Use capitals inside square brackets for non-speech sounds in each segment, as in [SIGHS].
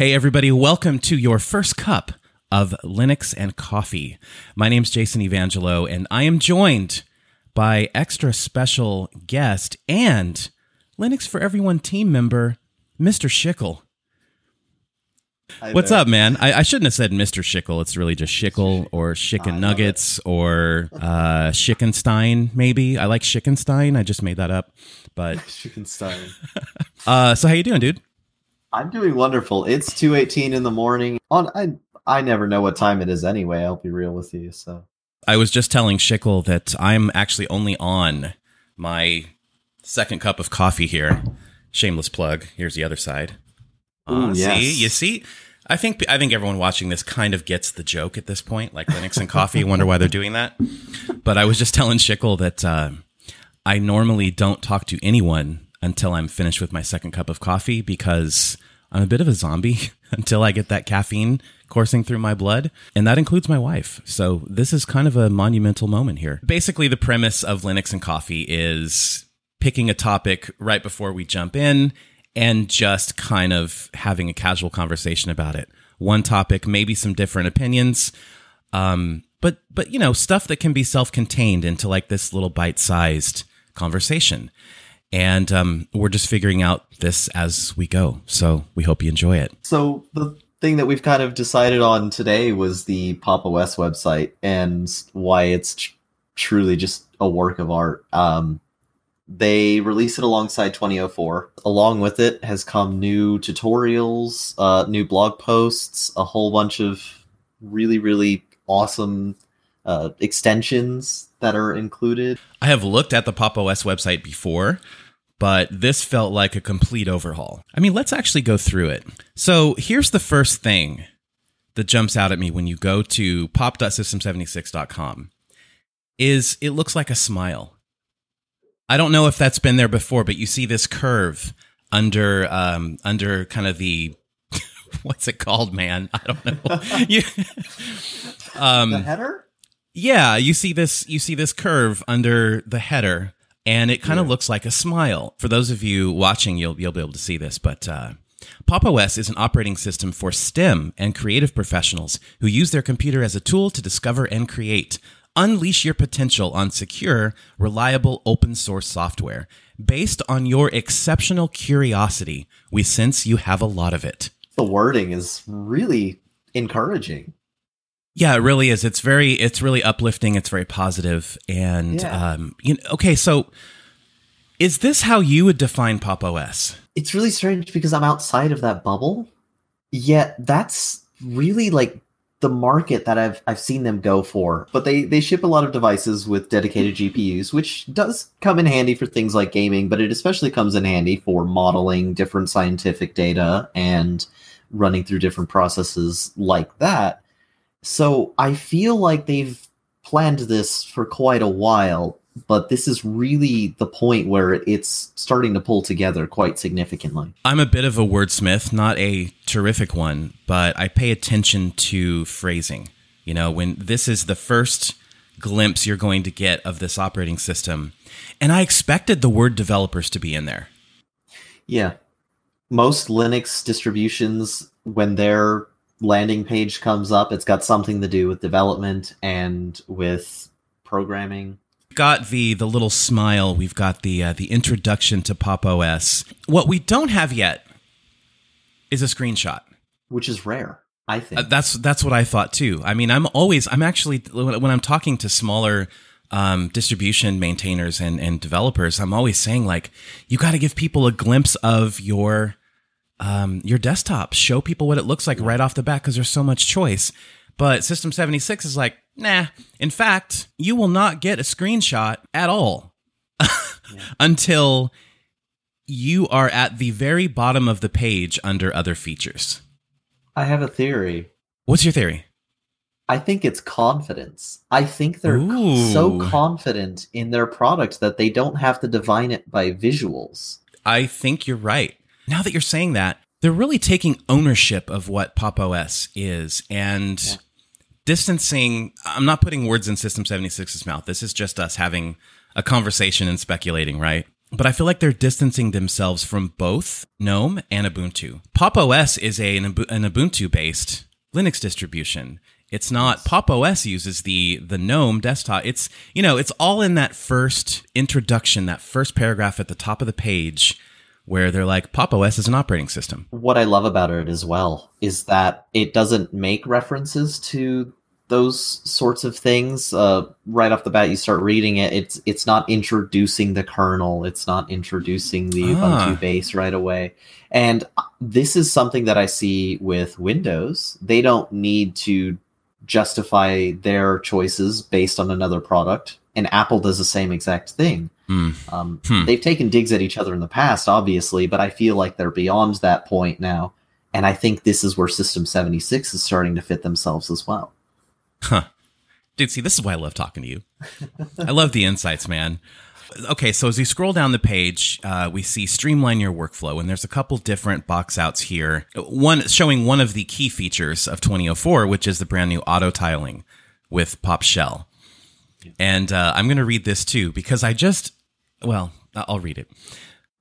Hey, everybody, welcome to your first cup of Linux and coffee. My name's Jason Evangelho, and I am joined by extra special guest and Linux for Everyone team member, Mr. Schickel. Hi What's there. up, man? I, I shouldn't have said Mr. Schickel. It's really just Schickel or [LAUGHS] Chicken love Nuggets or uh, Schickenstein, maybe. I like Schickenstein. I just made that up. But [LAUGHS] Schickenstein. [LAUGHS] uh, so how you doing, dude? I'm doing wonderful. It's 2:18 in the morning. On I I never know what time it is anyway. I'll be real with you. So I was just telling Schickel that I'm actually only on my second cup of coffee here. Shameless plug. Here's the other side. Ooh, Uh, yes. See, you see. I think I think everyone watching this kind of gets the joke at this point, like Linux and coffee. Wonder why they're doing that. But I was just telling Schickel that uh, I normally don't talk to anyone until I'm finished with my second cup of coffee because I'm a bit of a zombie [LAUGHS] until I get that caffeine coursing through my blood. And that includes my wife. So this is kind of a monumental moment here. Basically, the premise of Linux and coffee is picking a topic right before we jump in and just kind of having a casual conversation about it. One topic, maybe some different opinions. Um, but but you know, stuff that can be self-contained into like this little bite-sized conversation. And um, we're just figuring out this as we go. So we hope you enjoy it. so the thing that we've kind of decided on today was the Pop OS website and why it's tr- truly just a work of art. Um, they release it alongside 2004. Along with it has come new tutorials, uh, new blog posts, a whole bunch of really really awesome uh, extensions that are included. I have looked at the Pop OS website before, but this felt like a complete overhaul. I mean, let's actually go through it. So here's the first thing that jumps out at me when you go to pop.system76.com is it looks like a smile. I don't know if that's been there before, but you see this curve under um, under kind of the [LAUGHS] what's it called, man? I don't know. [LAUGHS] you, um, the header? yeah, you see this you see this curve under the header and it kind of Yeah. looks like a smile. For those of you watching, you'll you'll be able to see this, but uh Pop OS is an operating system for STEM and creative professionals who use their computer as a tool to discover and create. Unleash your potential on secure, reliable open source software. Based on your exceptional curiosity, we sense you have a lot of it. The wording is really encouraging. Yeah, it really is. It's very, it's really uplifting. It's very positive. And, Yeah. um, you know, okay, so is this how you would define Pop OS? It's really strange because I'm outside of that bubble. Yet that's really like the market that I've I've seen them go for. But they they ship a lot of devices with dedicated GPUs, which does come in handy for things like gaming, but it especially comes in handy for modeling different scientific data and running through different processes like that. So I feel like they've planned this for quite a while, but this is really the point where it's starting to pull together quite significantly. I'm a bit of a wordsmith, not a terrific one, but I pay attention to phrasing. You know, when this is the first glimpse you're going to get of this operating system, and I expected the word developers to be in there. Yeah. Most Linux distributions, when their landing page comes up, it's got something to do with development and with programming. got the the little smile. We've got the uh, the introduction to Pop OS. What we don't have yet is a screenshot. which is rare, I think. Uh, that's that's what I thought too. I mean, I'm always I'm actually when when I'm talking to smaller um, distribution maintainers and and developers, I'm always saying like you got to give people a glimpse of your um, your desktop. Show people what it looks like right off the bat because there's so much choice. But System 76 is like, nah. In fact, you will not get a screenshot at all [LAUGHS] until you are at the very bottom of the page under other features. I have a theory. What's your theory? I think it's confidence. I think they're co- so confident in their product that they don't have to divine it by visuals. I think you're right. Now that you're saying that, they're really taking ownership of what Pop OS is and Yeah. distancing. I'm not putting words in System 76's mouth. This is just us having a conversation and speculating, right? but I feel like they're distancing themselves from both GNOME and Ubuntu. Pop! OS is a, an, Ubuntu based Linux distribution. It's not Pop! OS uses the the GNOME desktop. It's you know it's all in that first introduction, that first paragraph at the top of the page, where they're like Pop! OS is an operating system. What I love about it as well is that it doesn't make references to those sorts of things uh, right off the bat you start reading it it's it's not introducing the kernel it's not introducing the ah. ubuntu base right away and this is something that i see with windows they don't need to justify their choices based on another product and apple does the same exact thing mm. Um, hmm. they've taken digs at each other in the past obviously but i feel like they're beyond that point now and i think this is where system 76 is starting to fit themselves as well Huh. Dude, see, this is why I love talking to you. [LAUGHS] I love the insights, man. Okay, so as we scroll down the page, uh, we see streamline your workflow, and there's a couple different box outs here. One showing one of the key features of 2004, which is the brand new auto tiling with Pop Shell. And uh, I'm going to read this too because I just, well, I'll read it.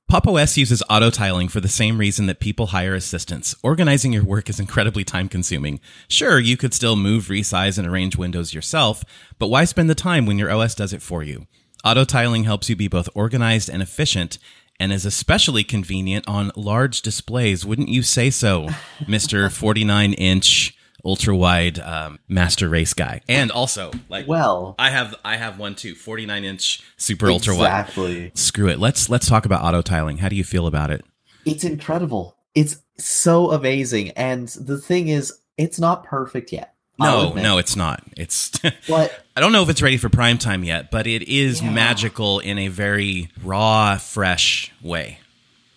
Pop! OS uses auto tiling for the same reason that people hire assistants. Organizing your work is incredibly time consuming. Sure, you could still move, resize, and arrange windows yourself, but why spend the time when your OS does it for you? Auto tiling helps you be both organized and efficient and is especially convenient on large displays. Wouldn't you say so, Mr. [LAUGHS] 49 inch ultra wide um, master race guy. And also, like, well, I have I have one too, 49 inch super ultra wide. Exactly. Screw it. Let's let's talk about auto tiling. How do you feel about it? It's incredible. It's so amazing. And the thing is, it's not perfect yet. No, no, it's not. It's [LAUGHS] but I don't know if it's ready for prime time yet, but it is yeah. magical in a very raw, fresh way.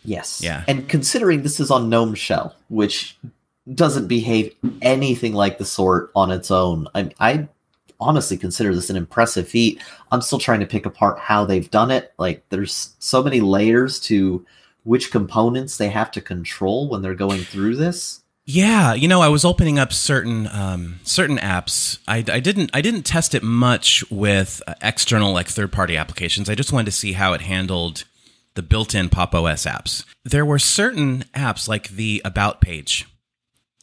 Yes. Yeah. And considering this is on GNOME Shell, which doesn't behave anything like the sort on its own. I, I honestly consider this an impressive feat. I'm still trying to pick apart how they've done it. Like there's so many layers to which components they have to control when they're going through this. Yeah, you know, I was opening up certain um, certain apps. I, I didn't I didn't test it much with uh, external like third party applications. I just wanted to see how it handled the built in Pop OS apps. There were certain apps like the About page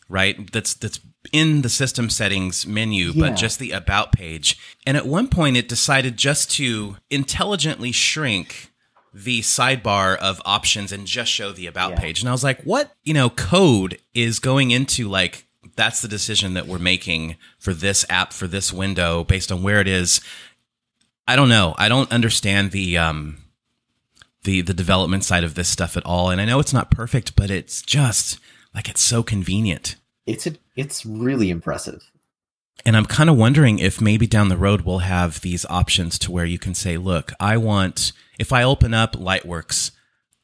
right? That's that's in the system settings menu, yeah. but just the about page. And at one point it decided just to intelligently shrink the sidebar of options and just show the about yeah. page. And I was like, what, you know, code is going into like that's the decision that we're making for this app for this window based on where it is. I don't know. I don't understand the um the the development side of this stuff at all. And I know it's not perfect, but it's just like it's so convenient. It's a, it's really impressive. And I'm kind of wondering if maybe down the road we'll have these options to where you can say, look, I want, if I open up Lightworks,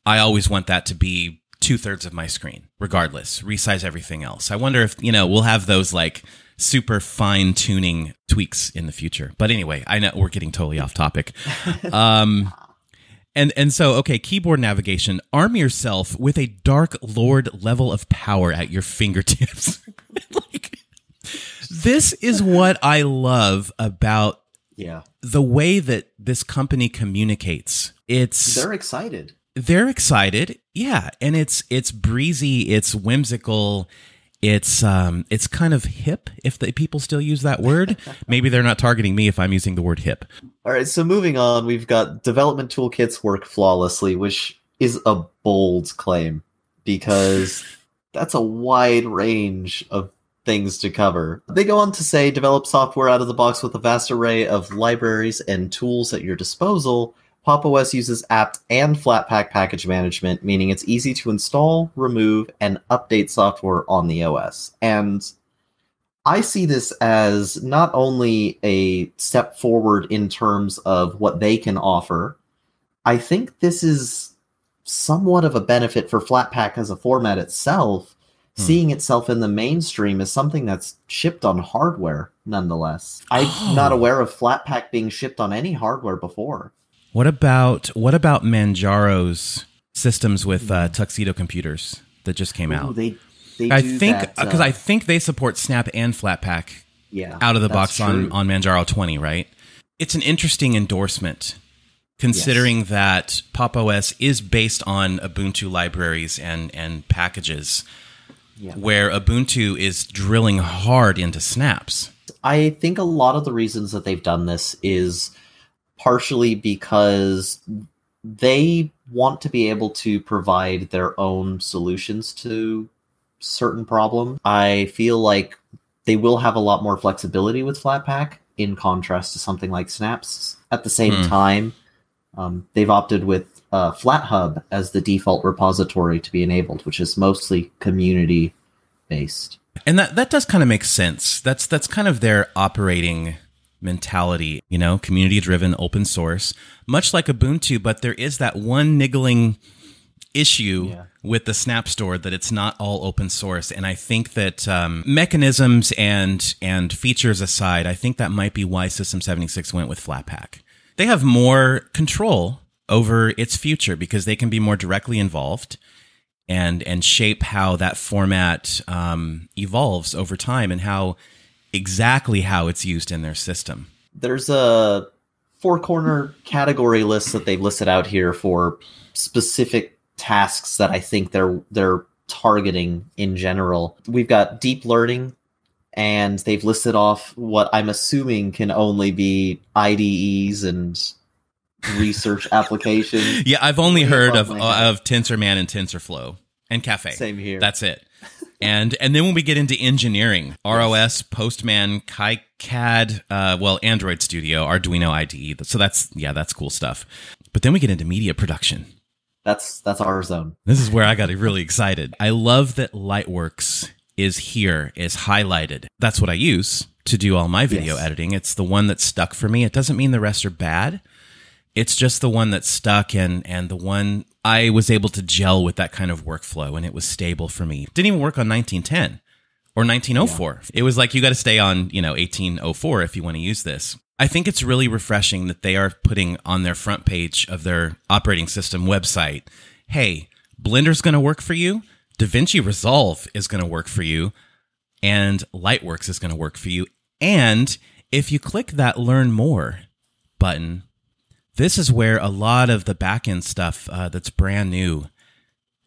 I always want that to be two thirds of my screen, regardless, resize everything else. I wonder if, you know, we'll have those like super fine tuning tweaks in the future. But anyway, I know we're getting totally off topic. [LAUGHS] Um, and and so okay, keyboard navigation. Arm yourself with a Dark Lord level of power at your fingertips. [LAUGHS] like this is what I love about yeah the way that this company communicates. It's they're excited. They're excited, yeah, and it's it's breezy, it's whimsical, it's um, it's kind of hip if the people still use that word. [LAUGHS] Maybe they're not targeting me if I'm using the word hip. All right, so moving on, we've got development toolkits work flawlessly, which is a bold claim because [LAUGHS] that's a wide range of things to cover. They go on to say develop software out of the box with a vast array of libraries and tools at your disposal Pop! OS uses apt and Flatpak package management, meaning it's easy to install, remove, and update software on the OS. And I see this as not only a step forward in terms of what they can offer, I think this is somewhat of a benefit for Flatpak as a format itself, hmm. seeing itself in the mainstream as something that's shipped on hardware nonetheless. I'm oh. not aware of Flatpak being shipped on any hardware before. What about what about Manjaro's systems with uh, Tuxedo computers that just came out? they, they I think because uh, I think they support Snap and Flatpak. Yeah, out of the box true. on on Manjaro 20, right? It's an interesting endorsement considering that Pop OS is based on Ubuntu libraries and, and packages, Yeah. where Ubuntu is drilling hard into snaps. I think a lot of the reasons that they've done this is partially because they want to be able to provide their own solutions to certain problem. I feel like they will have a lot more flexibility with Flatpak in contrast to something like Snaps. At the same Hmm. time, um, they've opted with uh, FlatHub as the default repository to be enabled, which is mostly community based. And that that does kind of make sense. That's that's kind of their operating mentality, you know, community driven, open source, much like Ubuntu, but there is that one niggling issue Yeah. with the Snap Store that it's not all open source. And I think that um, mechanisms and and features aside, I think that might be why System 76 went with Flatpak. They have more control over its future because they can be more directly involved and and shape how that format um, evolves over time and how exactly how it's used in their system. there's a four corner category list that they've listed out here for specific tasks that I think they're they're targeting in general. We've got deep learning and they've listed off what I'm assuming can only be IDEs and research [LAUGHS] applications. Yeah, I've only heard of of TensorMan and TensorFlow and Caffe. Same here. That's it. And and then when we get into engineering, ROS, Postman, KiCad, uh, well, Android Studio, Arduino IDE. So that's yeah, that's cool stuff. But then we get into media production. that's that's our zone. This is where I got really excited. I love that Lightworks is here, is highlighted. That's what I use to do all my video Yes. editing. It's the one that stuck for me. It doesn't mean the rest are bad. It's just the one that stuck and and the one I was able to gel with that kind of workflow and it was stable for me. Didn't even work on 1910 or 1904. It was like you got to stay on, you know, 1804 if you want to use this. I think it's really refreshing that they are putting on their front page of their operating system website, "Hey, Blender's going to work for you, DaVinci Resolve is going to work for you, and Lightworks is going to work for you." And if you click that learn more button, this is where a lot of the backend stuff uh, that's brand new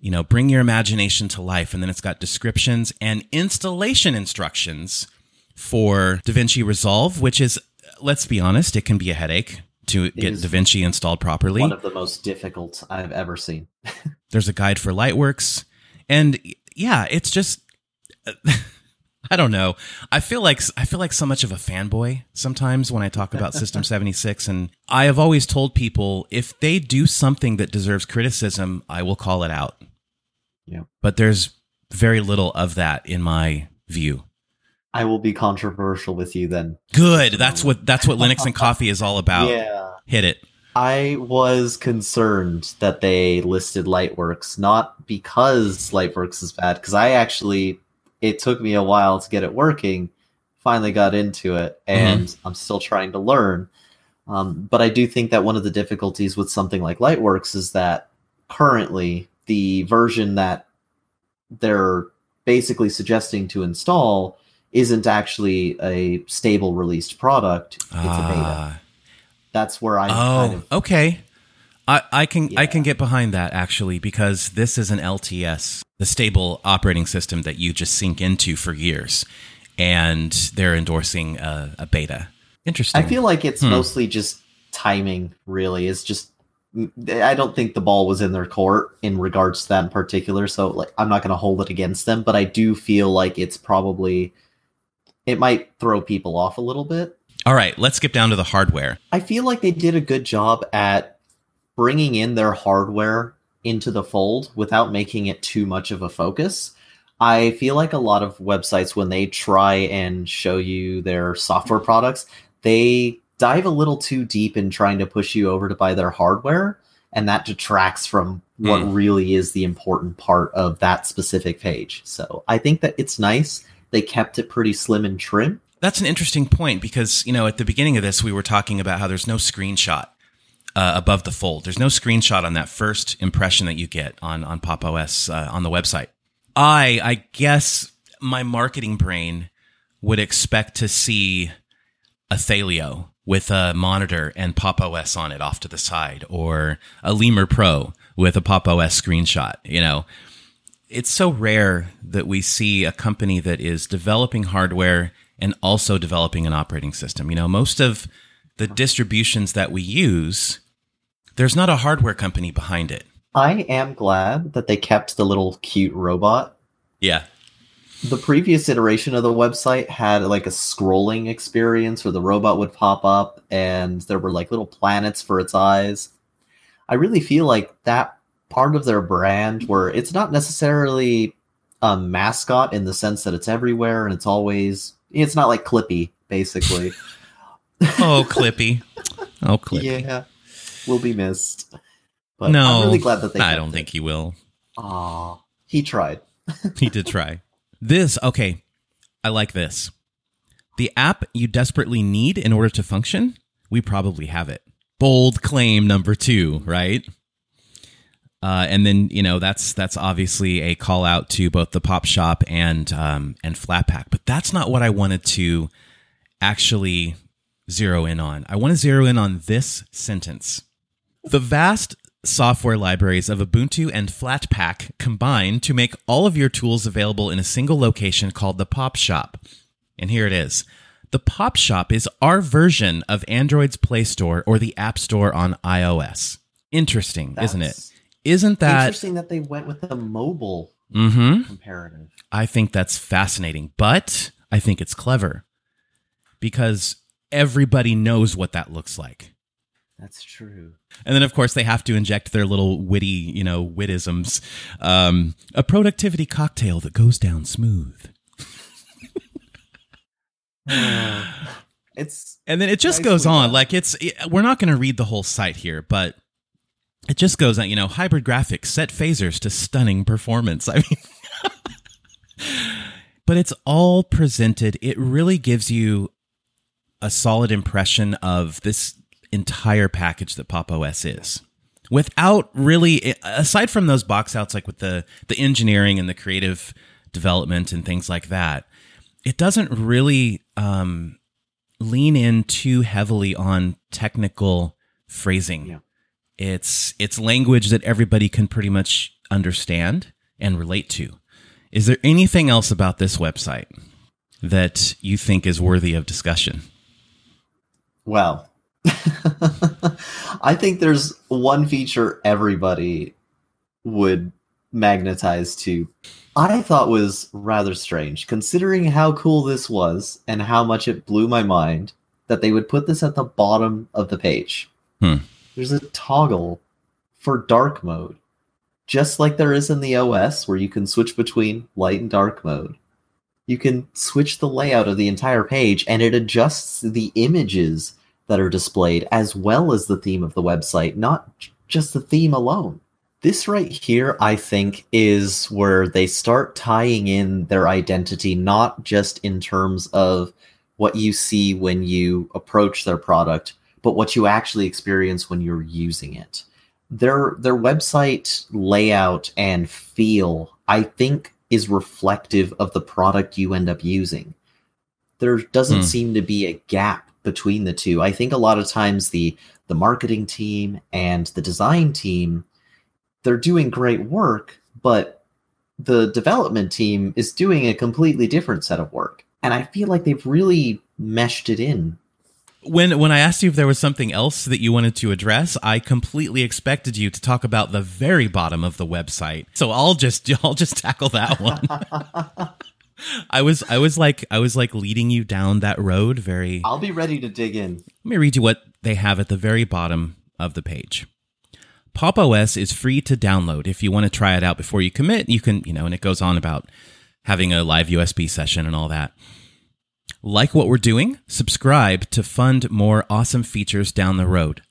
you know, bring your imagination to life. And then it's got descriptions and installation instructions for DaVinci Resolve, which is, let's be honest, it can be a headache to get DaVinci installed properly. One of the most difficult I've ever seen. [LAUGHS] There's a guide for Lightworks. And yeah, it's just, [LAUGHS] I don't know. I feel like I feel like so much of a fanboy sometimes when I talk about System [LAUGHS] 76 and I have always told people if they do something that deserves criticism, I will call it out. Yeah. But there's very little of that in my view. I will be controversial with you then. Good. That's what that's what Linux and coffee is all about. [LAUGHS] Yeah. Hit it. I was concerned that they listed Lightworks, not because Lightworks is bad, because I actually, it took me a while to get it working, finally got into it, and I'm still trying to learn. Um, but I do think that one of the difficulties with something like Lightworks is that currently the version that they're basically suggesting to install isn't actually a stable released product, it's a beta. Ah. That's where I'm Oh, kind of okay. I, I can I can get behind that actually because this is an LTS, the stable operating system that you just sink into for years, and they're endorsing a, a beta. Interesting. I feel like it's Hmm. mostly just timing, really. It's just I don't think the ball was in their court in regards to that in particular. So like I'm not gonna hold it against them, but I do feel like it's probably it might throw people off a little bit. All right, let's skip down to the hardware. I feel like they did a good job at bringing in their hardware into the fold without making it too much of a focus. I feel like a lot of websites, when they try and show you their software products, they dive a little too deep in trying to push you over to buy their hardware, and that detracts from what Hmm. really is the important part of that specific page. So I think that it's nice. They kept it pretty slim and trim. That's an interesting point because, you know, at the beginning of this, we were talking about how there's no screenshot uh, above the fold. There's no screenshot on that first impression that you get on, on Pop OS uh, on the website. I, I guess my marketing brain would expect to see a Thelio with a monitor and Pop OS on it off to the side, or a Lemur Pro with a Pop OS screenshot. You know, it's so rare that we see a company that is developing hardware and also developing an operating system. You know, most of the distributions that we use, there's not a hardware company behind it. I am glad that they kept the little cute robot. Yeah. The previous iteration of the website had like a scrolling experience where the robot would pop up and there were like little planets for its eyes. I really feel like that part of their brand where it's not necessarily a mascot in the sense that it's everywhere and it's always it's not like Clippy basically. [LAUGHS] oh, Clippy. Oh, Clippy. Yeah, will be missed. But no, I'm really glad that they. I don't it. think he will. Aw, he tried. he did try. This okay. I like this. The app you desperately need in order to function. We probably have it. Bold claim number two, right? Uh, and then you know that's that's obviously a call out to both the pop shop and um, and Flatpak, but that's not what I wanted to actually zero in on. I want to zero in on this sentence. The vast software libraries of Ubuntu and Flatpak combine to make all of your tools available in a single location called the Pop Shop. And here it is. The Pop Shop is our version of Android's Play Store or the App Store on iOS. Interesting, That's isn't it? Isn't that interesting that they went with the mobile mm-hmm. comparative? I think that's fascinating, but I think it's clever because everybody knows what that looks like. That's true. And then, of course, they have to inject their little witty, you know, wittisms. Um, a productivity cocktail that goes down smooth. it's and then it just goes on done. like it's it, we're not going to read the whole site here, but it just goes on. You know, hybrid graphics set phasers to stunning performance. I mean, [LAUGHS] but it's all presented. It really gives you a solid impression of this entire package that Pop OS is. Without really aside from those box outs like with the the engineering and the creative development and things like that it doesn't really um, lean in too heavily on technical phrasing. Yeah. it's it's language that everybody can pretty much understand and relate to. Is there anything else about this website that you think is worthy of discussion well [LAUGHS] I think there's one feature everybody would magnetize to. I thought was rather strange, considering how cool this was and how much it blew my mind that they would put this at the bottom of the page. Hmm. There's a toggle for dark mode, just like there is in the OS, where you can switch between light and dark mode. You can switch the layout of the entire page, and it adjusts the images that are displayed, as well as the theme of the website, not just the theme alone. This right here, I think, is where they start tying in their identity, not just in terms of what you see when you approach their product, but what you actually experience when you're using it. Their their website layout and feel, I think, is reflective of the product you end up using. There doesn't mm. seem to be a gap between the two. I think a lot of times the the marketing team and the design team they're doing great work, but the development team is doing a completely different set of work. And I feel like they've really meshed it in. When when I asked you if there was something else that you wanted to address, I completely expected you to talk about the very bottom of the website. So I'll just [LAUGHS] I'll just tackle that one. [LAUGHS] I was I was like I was like leading you down that road very I'll be ready to dig in. Let me read you what they have at the very bottom of the page. Pop OS is free to download. If you want to try it out before you commit, you can, you know, and it goes on about having a live USB session and all that. Like what we're doing? Subscribe to fund more awesome features down the road.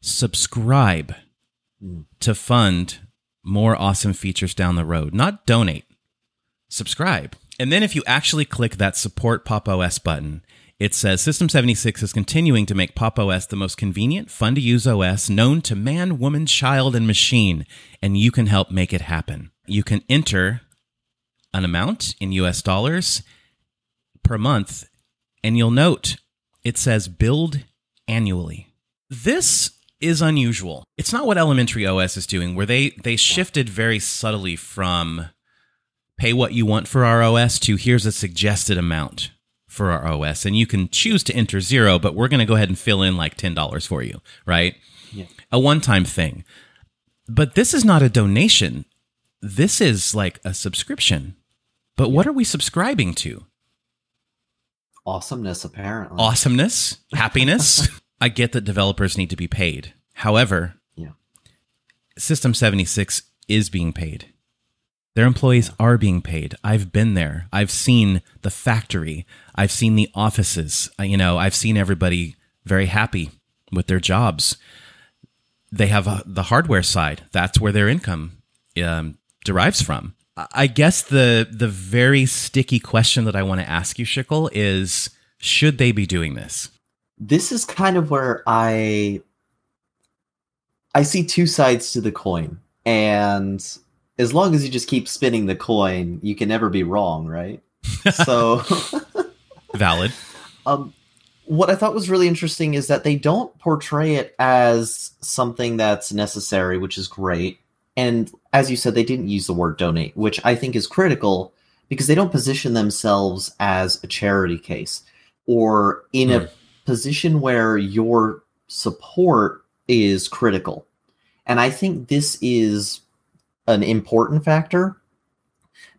Subscribe mm. to fund more awesome features down the road, not donate. Subscribe. And then if you actually click that support Pop OS button, it says System 76 is continuing to make Pop OS the most convenient, fun to use OS known to man, woman, child, and machine, and you can help make it happen. You can enter an amount in US dollars per month, and you'll note it says billed annually. This is unusual. It's not what Elementary OS is doing, where they they shifted very subtly from pay what you want for our OS to here's a suggested amount for our OS, and you can choose to enter zero, but we're going to go ahead and fill in like ten dollars for you, right? Yeah. A one time thing. But this is not a donation. This is like a subscription. But what are we subscribing to? Awesomeness, apparently. Awesomeness, [LAUGHS] happiness. I get that developers need to be paid. However, Yeah. System 76 is being paid. Their employees are being paid. I've been there. I've seen the factory. I've seen the offices. You know, I've seen everybody very happy with their jobs. They have uh the hardware side. That's where their income um, derives from. I- guess the the very sticky question that I want to ask you, Schickel, is should they be doing this? this is kind of where I I see two sides to the coin. And as long as you just keep spinning the coin, you can never be wrong, right? [LAUGHS] so [LAUGHS] Valid. um what I thought was really interesting is that they don't portray it as something that's necessary, which is great. And as you said, they didn't use the word donate, which I think is critical because they don't position themselves as a charity case or in a position where your support is critical. And I think this is an important factor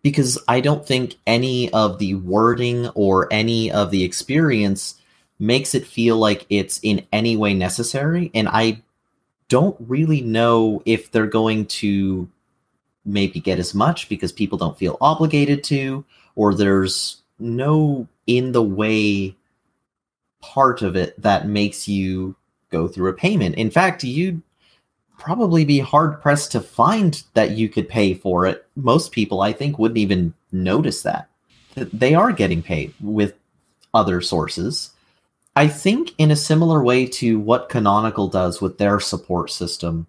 because I don't think any of the wording or any of the experience makes it feel like it's in any way necessary. And I don't really know if they're going to maybe get as much because people don't feel obligated to, or there's no in the way part of it that makes you go through a payment. In fact, you'd probably be hard pressed to find that you could pay for it. Most people, I think, wouldn't even notice that. They are getting paid with other sources. I think, in a similar way to what Canonical does with their support system,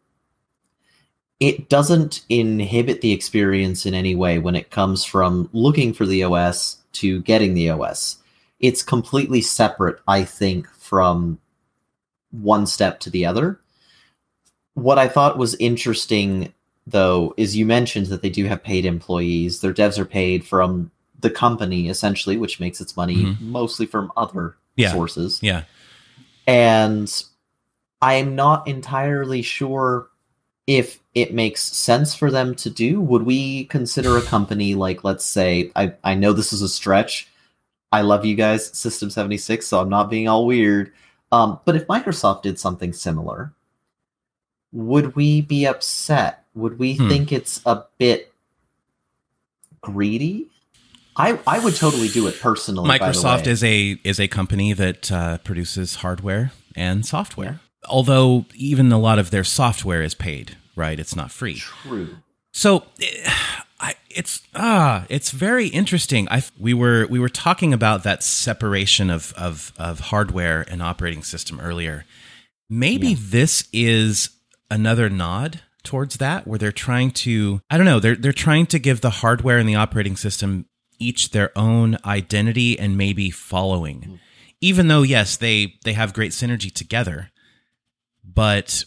it doesn't inhibit the experience in any way when it comes from looking for the OS to getting the OS. It's completely separate, I think, from one step to the other. What I thought was interesting, though, is you mentioned that they do have paid employees. Their devs are paid from the company, essentially, which makes its money Mhm. mostly from other Yeah. sources. Yeah. And I'm not entirely sure if it makes sense for them to do. Would we consider a company like, let's say, I, I know this is a stretch. I love you guys, System 76, so I'm not being all weird. Um, but if Microsoft did something similar, would we be upset? Would we Hmm. think it's a bit greedy? I, I would totally do it personally. by the Microsoft is a is a company that uh, produces hardware and software. Although even a lot of their software is paid, right? It's not free. true. So [SIGHS] I, it's ah, it's very interesting. I we were we were talking about that separation of of of hardware and operating system earlier. Maybe Yeah. this is another nod towards that, where they're trying to I don't know they're they're trying to give the hardware and the operating system each their own identity and maybe following. Even though yes, they they have great synergy together, but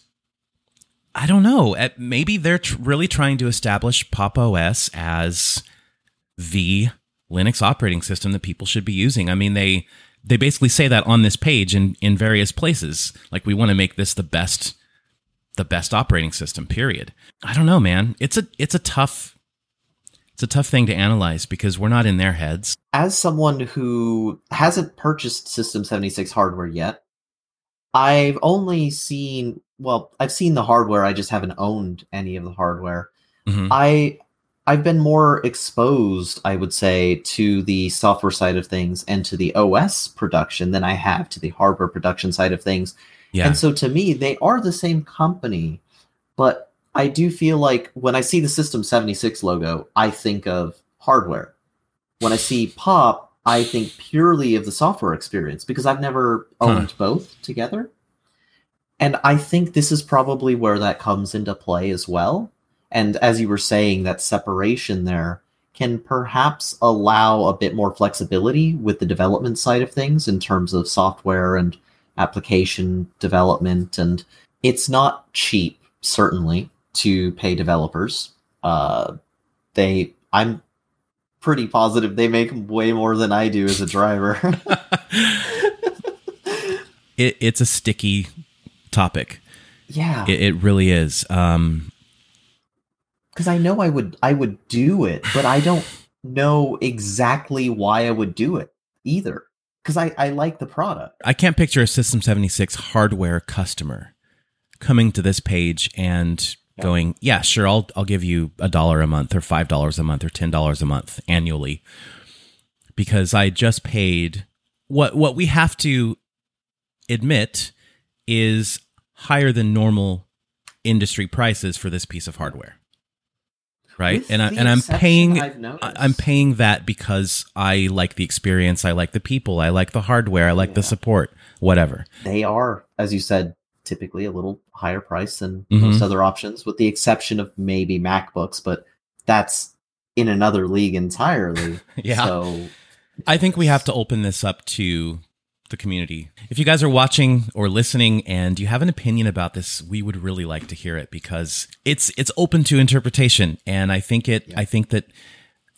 I don't know. Uh, Maybe they're tr- really trying to establish Pop OS as the Linux operating system that people should be using. I mean, they they basically say that on this page in in various places. Like we want to make this the best the best operating system. Period. I don't know, man. It's a it's a tough it's a tough thing to analyze because we're not in their heads. as someone who hasn't purchased System 76 hardware yet, I've only seen, well, I've seen the hardware, I just haven't owned any of the hardware. Mhm. I I've been more exposed, I would say, to the software side of things and to the OS production than I have to the hardware production side of things. Yeah. And so to me, they are the same company, but I do feel like when I see the System 76 logo, I think of hardware. When I see Pop, I think purely of the software experience because I've never Huh. owned both together. And I think this is probably where that comes into play as well. And as you were saying, that separation there can perhaps allow a bit more flexibility with the development side of things in terms of software and application development, and it's not cheap, certainly, to pay developers. Uh, they, I'm pretty positive they make way more than I do as a driver. [LAUGHS] [LAUGHS] it, it's a sticky topic. yeah, It, it really is. Um, because I know I would I would do it, but I don't know exactly why I would do it either. Because I, I like the product. I can't picture a System 76 hardware customer coming to this page and Yeah. going, "Yeah, sure, I'll I'll give you a dollar a month or five dollars a month or ten dollars a month annually," because I just paid what what we have to admit is higher than normal industry prices for this piece of hardware, right? With and I, and I'm paying I've noticed. I- I'm paying that because I like the experience, I like the people, I like the hardware, I like the support, whatever. They are, as you said, typically a little higher price than Mhm. most other options, with the exception of maybe MacBooks, but that's in another league entirely. [LAUGHS] Yeah. So I think we have to open this up to the community. If you guys are watching or listening and you have an opinion about this, we would really like to hear it because it's it's open to interpretation and I think it Yeah. I think that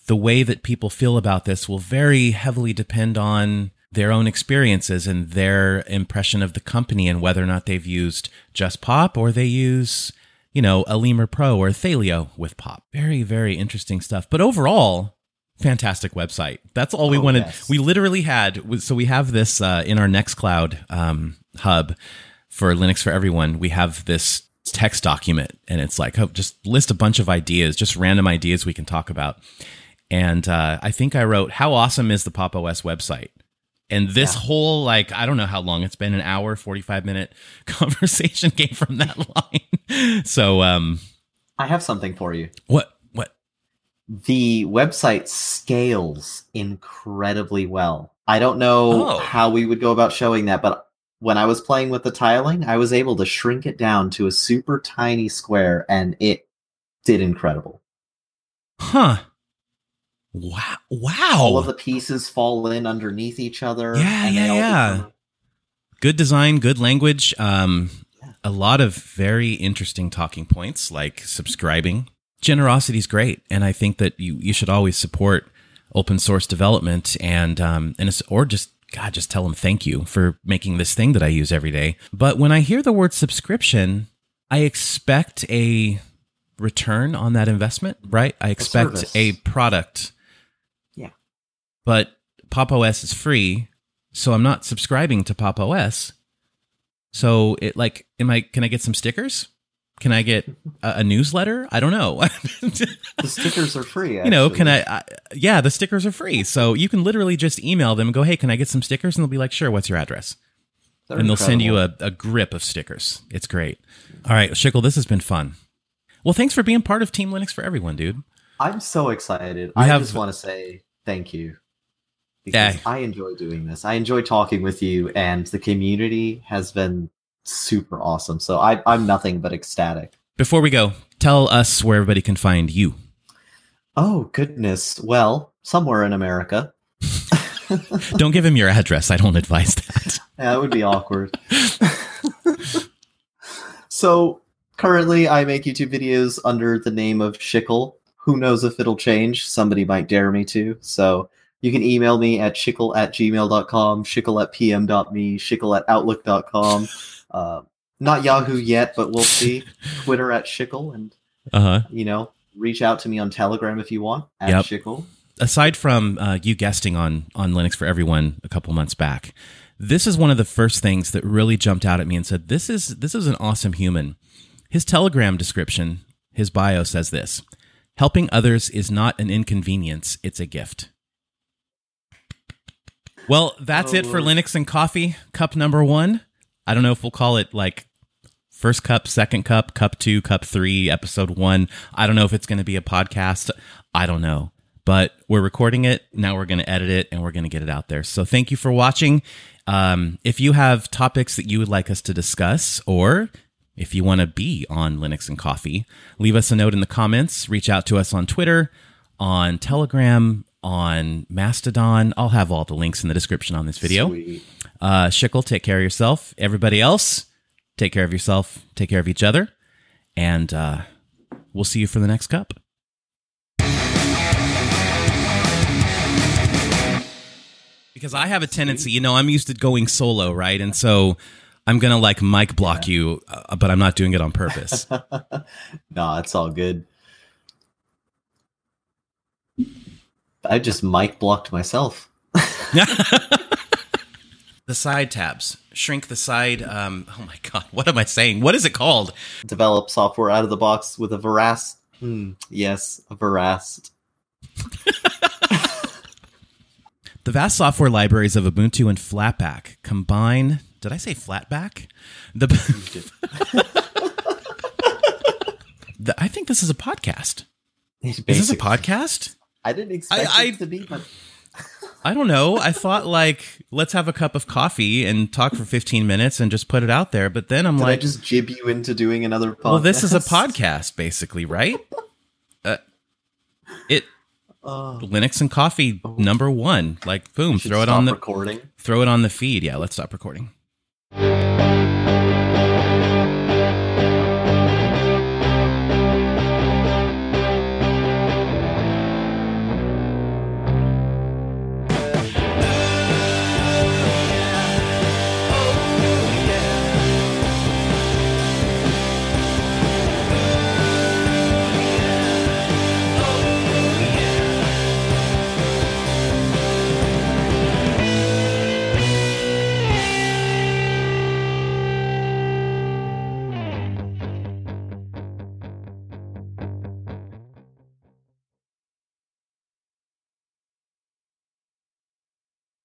the way that people feel about this will very heavily depend on their own experiences and their impression of the company and whether or not they've used just pop or they use you know a lemur pro or a thelio with pop very very interesting stuff but overall fantastic website. That's all we Oh, wanted. yes. we literally had so we have this uh, in our nextcloud um, hub for linux for everyone. We have this text document and it's like oh, just list a bunch of ideas just random ideas we can talk about. And uh, i think i wrote how awesome is the pop os website? And this Yeah. whole like i don't know how long it's been an hour 45 minute [LAUGHS] conversation [LAUGHS] came from that [LAUGHS] line. So um I have something for you. what The website scales incredibly well. I don't know Oh. how we would go about showing that, but when I was playing with the tiling, I was able to shrink it down to a super tiny square and it did incredible. huh wow wow All of the pieces fall in underneath each other. Yeah, and they yeah, all yeah. become- good design, good language. Um, Yeah. a lot of very interesting talking points like subscribing. Generosity is great, and I think that you you should always support open source development and um and it's, or just God, just tell them thank you for making this thing that I use every day. But when I hear the word subscription, I expect a return on that investment, right? I expect service. a product. Yeah. But Pop OS is free, so I'm not subscribing to Pop OS. So it like, am I? Can I get some stickers? Can I get a, a newsletter? I don't know. The stickers are free. [LAUGHS] you know, can I, I? Yeah, the stickers are free, so you can literally just email them and go, "Hey, can I get some stickers?" And they'll be like, "Sure, what's your address?" They're and they'll send you a, a grip of stickers. It's great. All right, Shickle, this has been fun. Well, thanks for being part of Team Linux for Everyone, dude. I'm so excited. We I have- just want to say thank you. Because Yeah. I enjoy doing this. I enjoy talking with you, and the community has been super awesome. So I, I'm nothing but ecstatic. Before we go, tell us where everybody can find you. Oh, goodness. Well, somewhere in America. [LAUGHS] Don't give him your address. I don't advise that. [LAUGHS] That would be awkward. [LAUGHS] so currently, I make YouTube videos under the name of Shickle. Who knows if it'll change? Somebody might dare me to. So you can email me at shickle at gmail.com, shickle at pm.me, shickle at outlook.com. Uh, not Yahoo yet, but we'll see. [LAUGHS] Twitter at shickle, and, Uh huh. you know, reach out to me on Telegram if you want, at Yep. shickle. aside from uh, you guesting on on Linux for Everyone a couple months back, this is one of the first things that really jumped out at me and said, "This is this is an awesome human." His Telegram description, his bio says this: "Helping others is not an inconvenience; it's a gift." Well, that's Oh, it for Linux and Coffee, cup number one. I don't know if we'll call it like first cup, second cup, cup two, cup three, episode one. I don't know if it's going to be a podcast. I don't know. But we're recording it. Now we're going to edit it and we're going to get it out there. So thank you for watching. Um, if you have topics that you would like us to discuss, or if you want to be on Linux and Coffee, leave us a note in the comments. Reach out to us on Twitter, on Telegram, on Mastodon. I'll have all the links in the description on this video. Sweet. Uh, Shickle, take care of yourself. Everybody else, take care of yourself. Take care of each other. And uh, we'll see you for the next cup. Because I have a tendency, you know, I'm used to going solo, right? And so I'm going to like mic block you, uh, but I'm not doing it on purpose. [LAUGHS] no, it's all good. I just mic blocked myself. [LAUGHS] [LAUGHS] the side tabs. Shrink the side um [LAUGHS] oh my god what am i saying? What is it called? Develop software out of the box with a Verast. Hmm, yes, a Verast. the vast software libraries of ubuntu and flatpak combine did i say flatback the, [LAUGHS] the i think this is a podcast. [LAUGHS] Is this a podcast? I didn't expect I- it to be, but I don't know. I thought like let's have a cup of coffee and talk for 15 minutes and just put it out there. But then I'm did I just jib you into doing another podcast? well, this is a podcast basically, right? [LAUGHS] Uh, it Oh, Linux and coffee number one. Like boom, throw it on the recording. throw it on the feed. Yeah, let's stop recording.